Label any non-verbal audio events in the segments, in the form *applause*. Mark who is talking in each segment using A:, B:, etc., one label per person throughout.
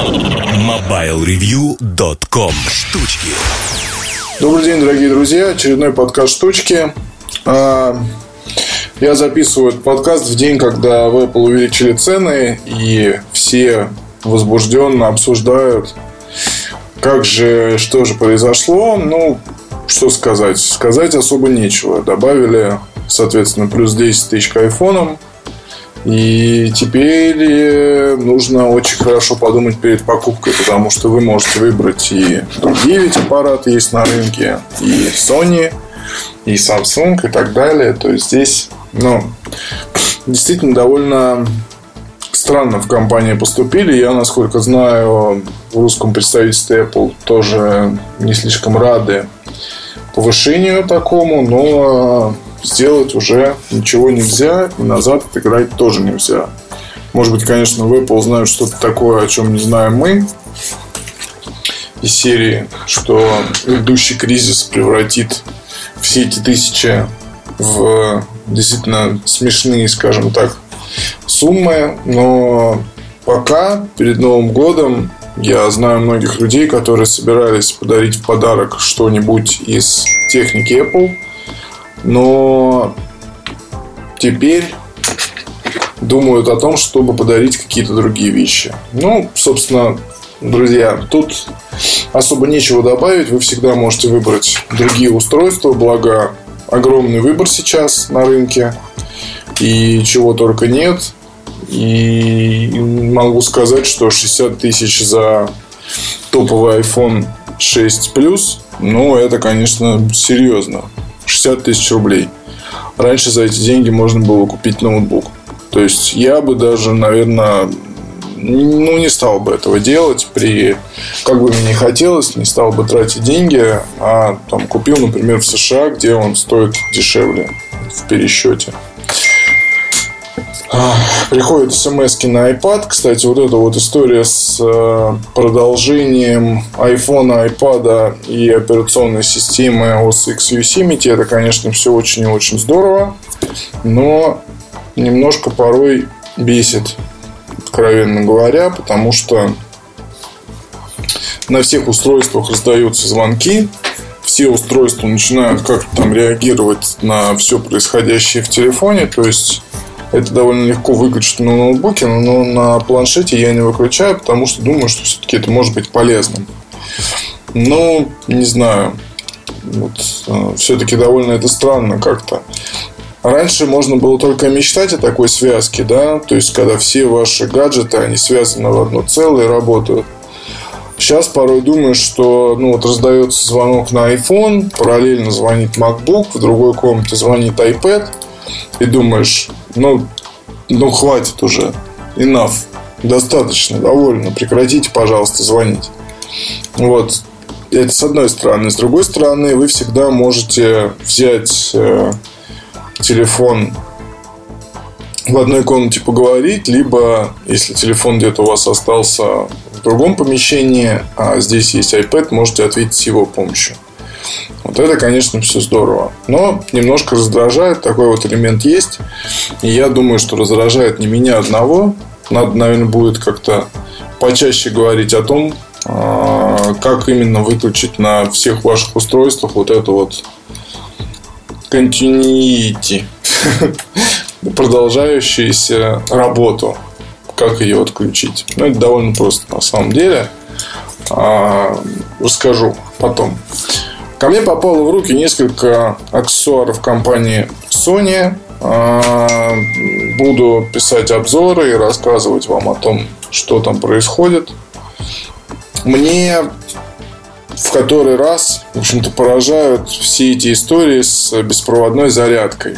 A: MobileReview.com Штучки
B: Добрый день, дорогие друзья. Очередной подкаст «Штучки». А, Я записываю этот подкаст в день, когда в Apple увеличили цены, и все возбужденно обсуждают, как же, что же произошло. Ну, что сказать? Сказать особо нечего. Добавили, соответственно, плюс 10 тысяч к айфонам. И теперь э, нужно очень хорошо подумать перед покупкой, потому что вы можете выбрать и другие ведь аппараты есть на рынке, и Sony, и Samsung, и так далее. То есть здесь, ну, действительно довольно странно в компании поступили. Я, насколько знаю, в русском представительстве Apple тоже не слишком рады повышению такому, но сделать уже ничего нельзя, и назад отыграть тоже нельзя. Может быть, конечно, в Apple знают что-то такое, о чем не знаем мы. Из серии, что идущий кризис превратит все эти тысячи в действительно смешные, скажем так, суммы. Но пока, перед Новым годом, я знаю многих людей, которые собирались подарить в подарок что-нибудь из техники Apple – но теперь думают о том, чтобы подарить какие-то другие вещи. Ну, собственно, друзья, тут особо нечего добавить. Вы всегда можете выбрать другие устройства, благо огромный выбор сейчас на рынке. И чего только нет. И могу сказать, что 60 тысяч за топовый iPhone 6 Plus, ну, это, конечно, серьезно. 60 тысяч рублей. Раньше за эти деньги можно было купить ноутбук. То есть я бы даже, наверное, ну, не стал бы этого делать при, как бы мне не хотелось, не стал бы тратить деньги, а там купил, например, в США, где он стоит дешевле в пересчете. Приходят смс на iPad. Кстати, вот эта вот история с э, продолжением iPhone, iPad и операционной системы OS X Yosemite, это, конечно, все очень и очень здорово, но немножко порой бесит, откровенно говоря, потому что на всех устройствах раздаются звонки, все устройства начинают как-то там реагировать на все происходящее в телефоне, то есть это довольно легко выключить на ноутбуке, но на планшете я не выключаю, потому что думаю, что все-таки это может быть полезным. Но не знаю. Вот, э, все-таки довольно это странно как-то. Раньше можно было только мечтать о такой связке, да, то есть когда все ваши гаджеты, они связаны в одно целое и работают. Сейчас порой думаешь, что ну, вот раздается звонок на iPhone, параллельно звонит MacBook, в другой комнате звонит iPad, и думаешь, ну, ну хватит уже, enough, достаточно, довольно, прекратите, пожалуйста, звонить. Вот, это с одной стороны. С другой стороны, вы всегда можете взять э, телефон в одной комнате поговорить, либо, если телефон где-то у вас остался в другом помещении, а здесь есть iPad, можете ответить с его помощью. Вот это, конечно, все здорово. Но немножко раздражает, такой вот элемент есть. И я думаю, что раздражает не меня одного. Надо, наверное, будет как-то почаще говорить о том, а, как именно выключить на всех ваших устройствах вот эту вот continuity, *laughs* продолжающуюся работу. Как ее отключить? Ну, это довольно просто на самом деле. А, расскажу потом. Ко мне попало в руки несколько аксессуаров компании Sony. А, буду писать обзоры и рассказывать вам о том, что там происходит. Мне в который раз, в общем-то, поражают все эти истории с беспроводной зарядкой.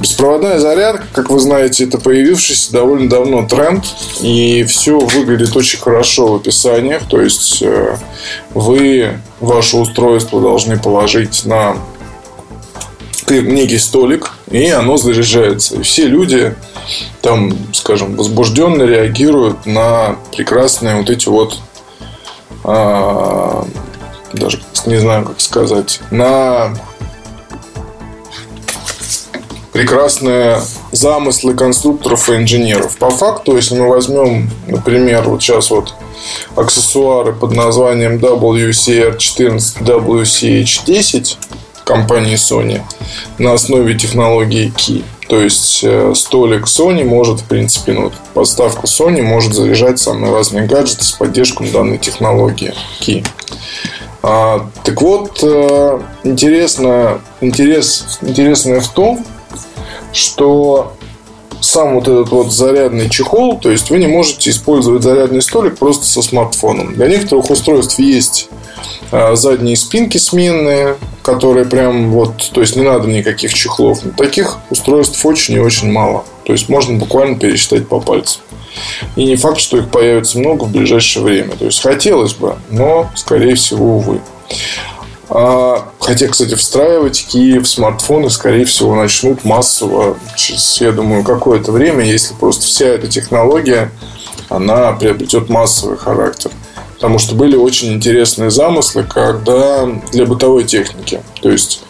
B: Беспроводная зарядка, как вы знаете, это появившийся довольно давно тренд. И все выглядит очень хорошо в описаниях. То есть э, вы ваше устройство должны положить на некий столик, и оно заряжается. И все люди там, скажем, возбужденно реагируют на прекрасные вот эти вот а, даже не знаю, как сказать, на прекрасные замыслы конструкторов и инженеров. По факту, если мы возьмем, например, вот сейчас вот аксессуары под названием WCR14, WCH10 компании Sony на основе технологии Key. То есть э, столик Sony может, в принципе, ну, подставка Sony может заряжать самые разные гаджеты с поддержкой данной технологии Key. А, так вот, э, интересно, интерес, интересное в том, что сам вот этот вот зарядный чехол, то есть вы не можете использовать зарядный столик просто со смартфоном. Для некоторых устройств есть а, задние спинки сменные, которые прям вот, то есть не надо никаких чехлов. Но таких устройств очень и очень мало. То есть можно буквально пересчитать по пальцам. И не факт, что их появится много в ближайшее время. То есть хотелось бы, но скорее всего, увы. А, хотя, кстати, встраивать Ки в смартфоны, скорее всего, начнут массово через, я думаю, какое-то время, если просто вся эта технология, она приобретет массовый характер. Потому что были очень интересные замыслы, когда для бытовой техники. То есть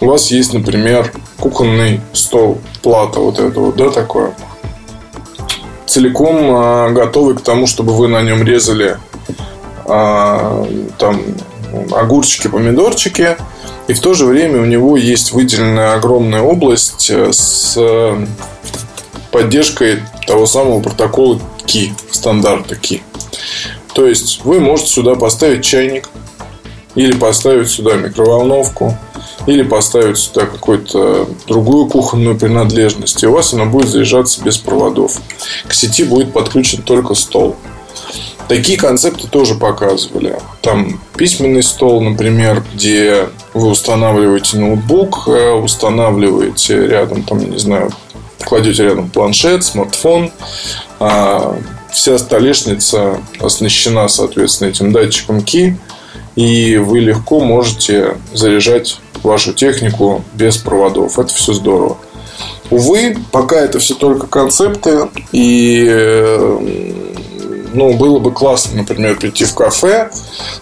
B: у вас есть, например, кухонный стол, плата вот это вот, да, такое. Целиком а, готовый к тому, чтобы вы на нем резали а, там огурчики, помидорчики. И в то же время у него есть выделенная огромная область э, с э, поддержкой того самого протокола KI, стандарта KI. То есть вы можете сюда поставить чайник, или поставить сюда микроволновку, или поставить сюда какую-то другую кухонную принадлежность, и у вас она будет заряжаться без проводов. К сети будет подключен только стол. Такие концепты тоже показывали. Там письменный стол, например, где вы устанавливаете ноутбук, э, устанавливаете рядом, там, не знаю, кладете рядом планшет, смартфон. А вся столешница оснащена, соответственно, этим датчиком Ки, и вы легко можете заряжать вашу технику без проводов. Это все здорово. Увы, пока это все только концепты, и э, ну, было бы классно, например, прийти в кафе,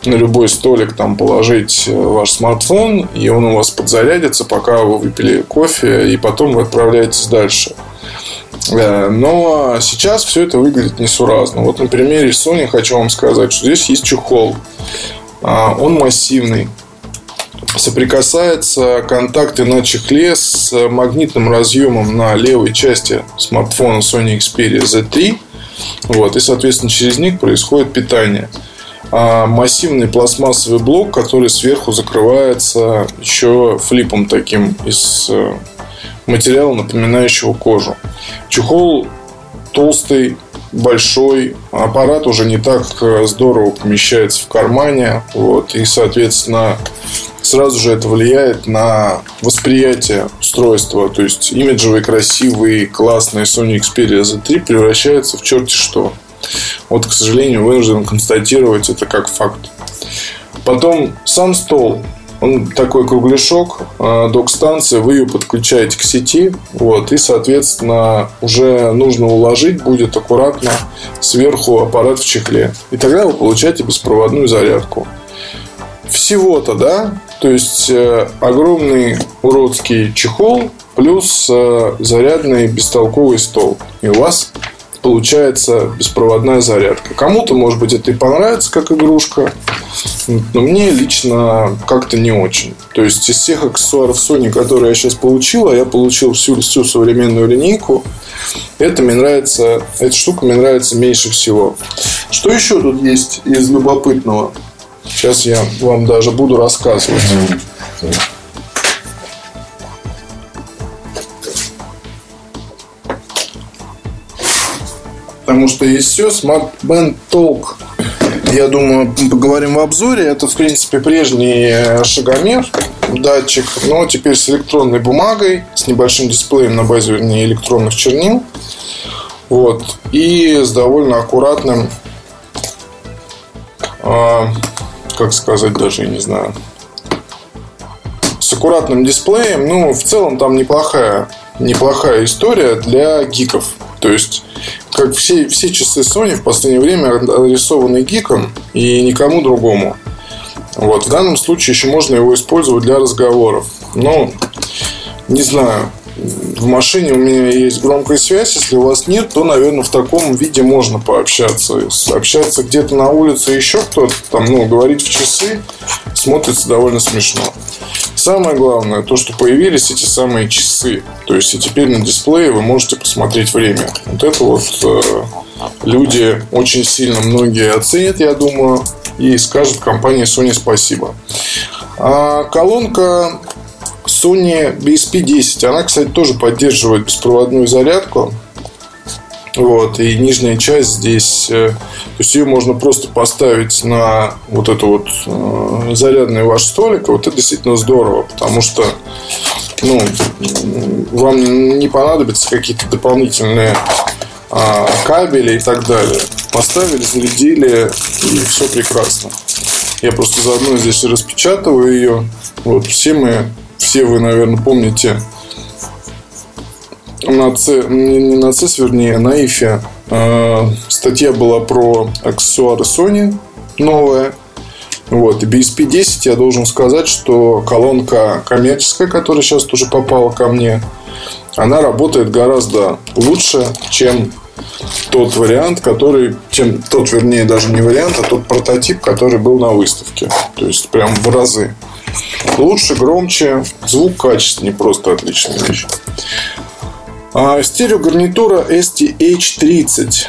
B: на любой столик там положить э, ваш смартфон, и он у вас подзарядится, пока вы выпили кофе, и потом вы отправляетесь дальше. Э, но сейчас все это выглядит несуразно. Вот на примере Sony хочу вам сказать, что здесь есть чехол. А, он массивный. Соприкасается контакты на чехле с магнитным разъемом на левой части смартфона Sony Xperia Z3 вот, и, соответственно, через них происходит питание. А массивный пластмассовый блок, который сверху закрывается еще флипом таким из э, материала, напоминающего кожу. Чехол толстый, большой, аппарат уже не так э, здорово помещается в кармане, вот, и, соответственно, сразу же это влияет на восприятие устройства. То есть имиджевый, красивый, классный Sony Xperia Z3 превращается в черти что. Вот, к сожалению, вынужден констатировать это как факт. Потом сам стол. Он такой кругляшок, а, док-станция, вы ее подключаете к сети, вот, и, соответственно, уже нужно уложить будет аккуратно сверху аппарат в чехле. И тогда вы получаете беспроводную зарядку. Всего-то, да? То есть э, огромный уродский чехол плюс э, зарядный бестолковый стол. И у вас получается беспроводная зарядка. Кому-то, может быть, это и понравится как игрушка, но мне лично как-то не очень. То есть из всех аксессуаров Sony, которые я сейчас получил, а я получил всю, всю современную линейку, это мне нравится, эта штука мне нравится меньше всего. Что еще тут есть из любопытного? Сейчас я вам даже буду рассказывать. Потому что есть все. Smart Band Talk. Я думаю, поговорим в обзоре. Это, в принципе, прежний шагомер, датчик, но теперь с электронной бумагой, с небольшим дисплеем на базе электронных чернил. Вот. И с довольно аккуратным а, как сказать, даже не знаю. С аккуратным дисплеем. Ну, в целом там неплохая, неплохая история для гиков. То есть, как все, все часы Sony в последнее время адресованы гикам и никому другому. Вот. В данном случае еще можно его использовать для разговоров. Ну, не знаю. В машине у меня есть громкая связь. Если у вас нет, то, наверное, в таком виде можно пообщаться. Общаться где-то на улице еще кто-то, там, ну, говорить в часы, смотрится довольно смешно. Самое главное, то, что появились эти самые часы. То есть, и теперь на дисплее вы можете посмотреть время. Вот это вот э, люди очень сильно многие оценят, я думаю, и скажут компании Sony спасибо. А колонка Sony BSP-10. Она, кстати, тоже поддерживает беспроводную зарядку. Вот, и нижняя часть здесь, э, то есть ее можно просто поставить на вот это вот э, зарядный ваш столик. Вот это действительно здорово, потому что ну, вам не понадобятся какие-то дополнительные а, кабели и так далее. Поставили, зарядили, и все прекрасно. Я просто заодно здесь распечатываю ее. Вот все мы все вы, наверное, помните на C, не на C, вернее, на IFE э, статья была про аксессуары Sony новая. Вот. И BSP-10 я должен сказать, что колонка коммерческая, которая сейчас тоже попала ко мне, она работает гораздо лучше, чем тот вариант, который, чем тот, вернее, даже не вариант, а тот прототип, который был на выставке. То есть, прям в разы. Лучше, громче, звук качественнее, просто отличная вещь. А, стереогарнитура STH30.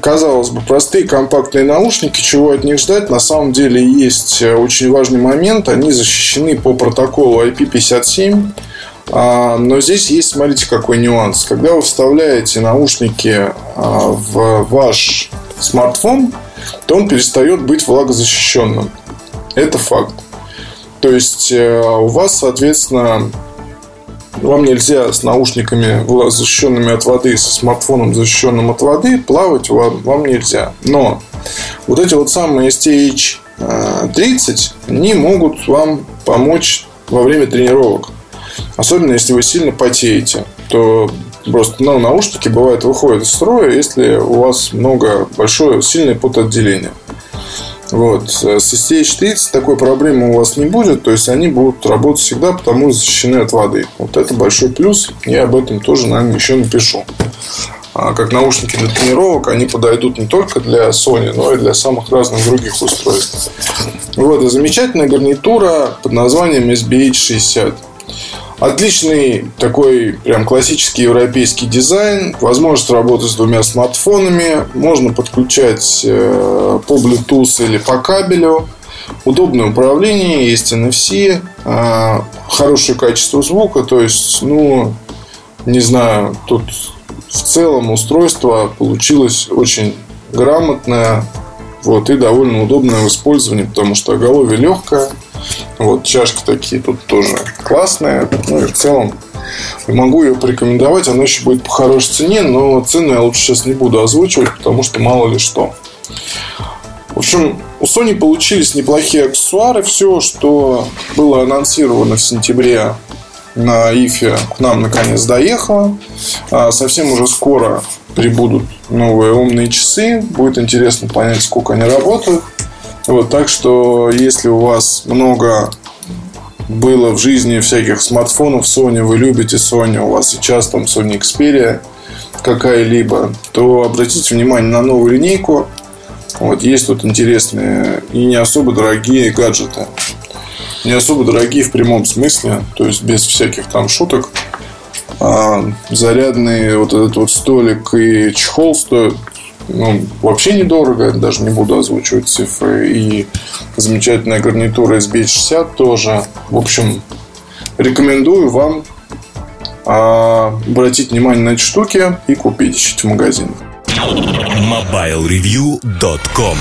B: Казалось бы, простые компактные наушники, чего от них ждать? На самом деле есть очень важный момент. Они защищены по протоколу IP57. А, но здесь есть, смотрите, какой нюанс. Когда вы вставляете наушники а, в ваш смартфон, то он перестает быть влагозащищенным. Это факт. То есть э, у вас, соответственно, вам нельзя с наушниками защищенными от воды, со смартфоном защищенным от воды, плавать вам, вам нельзя. Но вот эти вот самые STH30, э, они могут вам помочь во время тренировок. Особенно если вы сильно потеете, то просто ну, наушники бывает выходят из строя, если у вас много большое сильное потоотделение. Вот. С STH30 такой проблемы у вас не будет. То есть они будут работать всегда, потому что защищены от воды. Вот это большой плюс. Я об этом тоже, наверное, еще напишу. А как наушники для тренировок, они подойдут не только для Sony, но и для самых разных других устройств. Вот, и замечательная гарнитура под названием SBH60. Отличный такой прям классический европейский дизайн. Возможность работы с двумя смартфонами. Можно подключать э, по Bluetooth или по кабелю. Удобное управление, есть NFC, э, хорошее качество звука. То есть, ну, не знаю, тут в целом устройство получилось очень грамотное, вот, и довольно удобное в использовании, потому что оголовье легкое. Вот, чашки такие тут тоже классные. Ну и в целом могу ее порекомендовать. Она еще будет по хорошей цене, но цену я лучше сейчас не буду озвучивать, потому что мало ли что. В общем, у Sony получились неплохие аксессуары. Все, что было анонсировано в сентябре на Ифе, к нам наконец доехало. А совсем уже скоро прибудут новые умные часы. Будет интересно понять, сколько они работают. Вот, так что, если у вас много было в жизни всяких смартфонов Sony, вы любите Sony, у вас сейчас там Sony Xperia какая-либо, то обратите внимание на новую линейку. Вот есть тут интересные и не особо дорогие гаджеты. Не особо дорогие в прямом смысле, то есть без всяких там шуток. А зарядный вот этот вот столик и чехол стоят ну, вообще недорого, даже не буду озвучивать цифры. И замечательная гарнитура SB60 тоже. В общем, рекомендую вам а, обратить внимание на эти штуки и купить в магазинах.
A: MobileReview.com